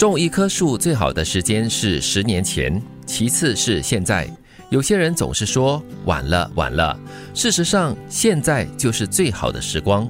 种一棵树最好的时间是十年前，其次是现在。有些人总是说晚了，晚了。事实上，现在就是最好的时光。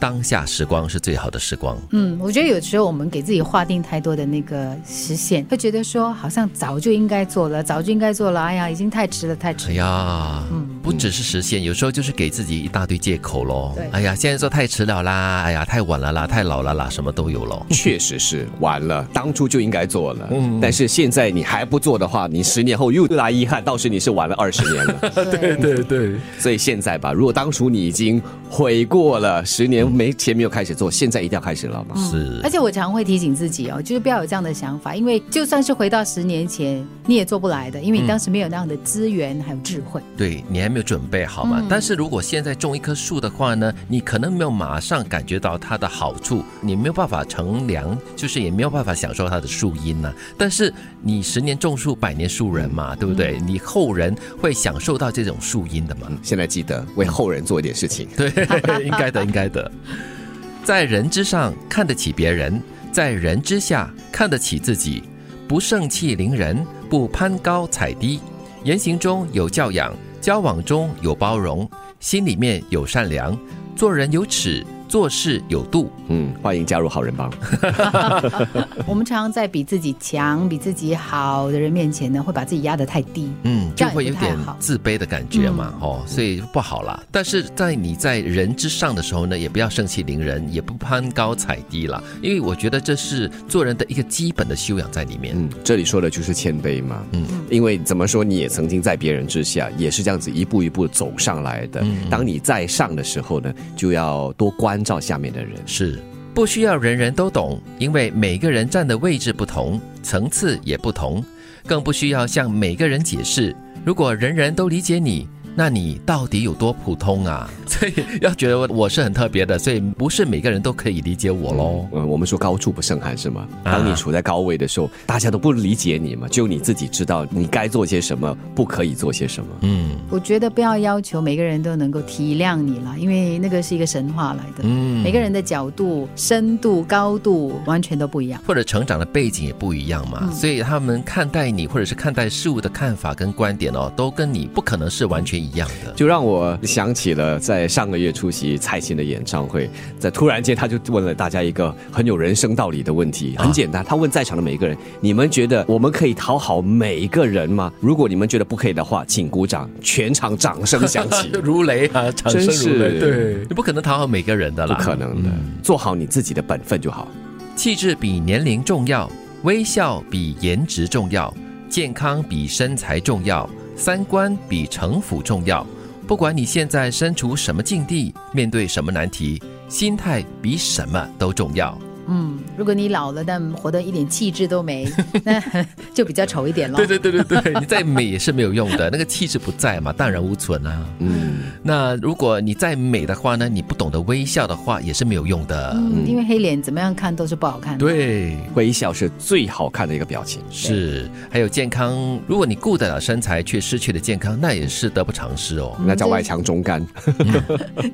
当下时光是最好的时光。嗯，我觉得有时候我们给自己划定太多的那个时限，会觉得说好像早就应该做了，早就应该做了。哎呀，已经太迟了，太迟。哎呀，嗯，不只是实现，有时候就是给自己一大堆借口喽。哎呀，现在做太迟了啦，哎呀，太晚了啦，太老了啦，什么都有喽。确实是晚了，当初就应该做了。嗯，但是现在你还不做的话，你十年后又来遗憾，到时你是晚了二十年了。对对对，所以现在吧，如果当初你已经悔过了，十年没前没有开始。做现在一定要开始了嘛？是，而且我常会提醒自己哦，就是不要有这样的想法，因为就算是回到十年前，你也做不来的，因为你当时没有那样的资源还有智慧。对你还没有准备好嘛？但是如果现在种一棵树的话呢，你可能没有马上感觉到它的好处，你没有办法乘凉，就是也没有办法享受它的树荫呢。但是你十年种树，百年树人嘛，对不对？你后人会享受到这种树荫的嘛？现在记得为后人做一点事情，对，应该的，应该的。在人之上看得起别人，在人之下看得起自己，不盛气凌人，不攀高踩低，言行中有教养，交往中有包容，心里面有善良，做人有尺。做事有度，嗯，欢迎加入好人帮。我们常常在比自己强、比自己好的人面前呢，会把自己压得太低，嗯，就会有点自卑的感觉嘛，哦，所以不好了。但是在你在人之上的时候呢，也不要盛气凌人，也不攀高踩低了，因为我觉得这是做人的一个基本的修养在里面。嗯，这里说的就是谦卑嘛，嗯，因为怎么说你也曾经在别人之下，也是这样子一步一步走上来的。当你在上的时候呢，就要多关。照下面的人是不需要人人都懂，因为每个人站的位置不同，层次也不同，更不需要向每个人解释。如果人人都理解你。那你到底有多普通啊？所以要觉得我是很特别的，所以不是每个人都可以理解我喽。嗯，我们说高处不胜寒是吗？当你处在高位的时候，大家都不理解你嘛，只有你自己知道你该做些什么，不可以做些什么。嗯，我觉得不要要求每个人都能够体谅你了，因为那个是一个神话来的。嗯，每个人的角度、深度、高度完全都不一样，或者成长的背景也不一样嘛，所以他们看待你或者是看待事物的看法跟观点哦，都跟你不可能是完全一。一样的，就让我想起了在上个月出席蔡琴的演唱会，在突然间他就问了大家一个很有人生道理的问题，很简单，他问在场的每一个人：你们觉得我们可以讨好每一个人吗？如果你们觉得不可以的话，请鼓掌，全场掌声响起，如雷啊，掌声如雷。对，你不可能讨好每个人的啦，不可能的，做好你自己的本分就好。气质比年龄重要，微笑比颜值重要，健康比身材重要。三观比城府重要，不管你现在身处什么境地，面对什么难题，心态比什么都重要。嗯，如果你老了，但活得一点气质都没，那 就比较丑一点了。对对对对对，你再美也是没有用的，那个气质不在嘛，荡然无存啊。嗯，那如果你再美的话呢，你不懂得微笑的话，也是没有用的。嗯，因为黑脸怎么样看都是不好看的。对，微笑是最好看的一个表情。是，还有健康，如果你顾得了身材，却失去了健康，那也是得不偿失哦。那叫外强中干。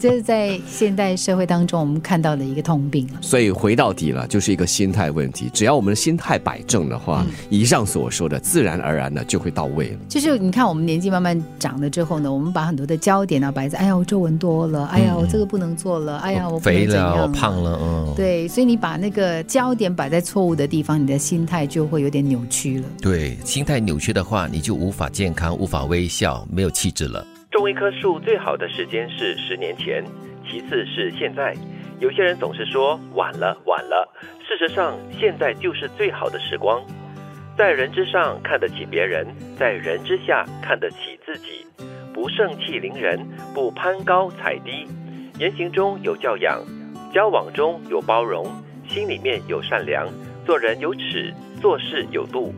这是在现代社会当中我们看到的一个通病所以回到底。了，就是一个心态问题。只要我们的心态摆正的话，以上所说的自然而然的就会到位了。就是你看，我们年纪慢慢长了之后呢，我们把很多的焦点啊摆在，哎呀，我皱纹多了，哎呀，我这个不能做了，哎呀，我肥了，我胖了，嗯，对，所以你把那个焦点摆在错误的地方，你的心态就会有点扭曲了。对，心态扭曲的话，你就无法健康，无法微笑，没有气质了。种一棵树最好的时间是十年前，其次是现在。有些人总是说晚了，晚了。事实上，现在就是最好的时光。在人之上看得起别人，在人之下看得起自己，不盛气凌人，不攀高踩低，言行中有教养，交往中有包容，心里面有善良，做人有尺，做事有度。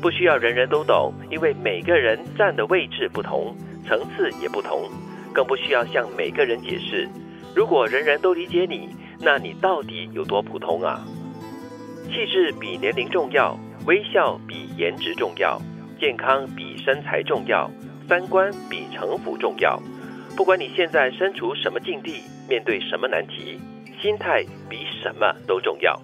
不需要人人都懂，因为每个人站的位置不同，层次也不同，更不需要向每个人解释。如果人人都理解你，那你到底有多普通啊？气质比年龄重要，微笑比颜值重要，健康比身材重要，三观比城府重要。不管你现在身处什么境地，面对什么难题，心态比什么都重要。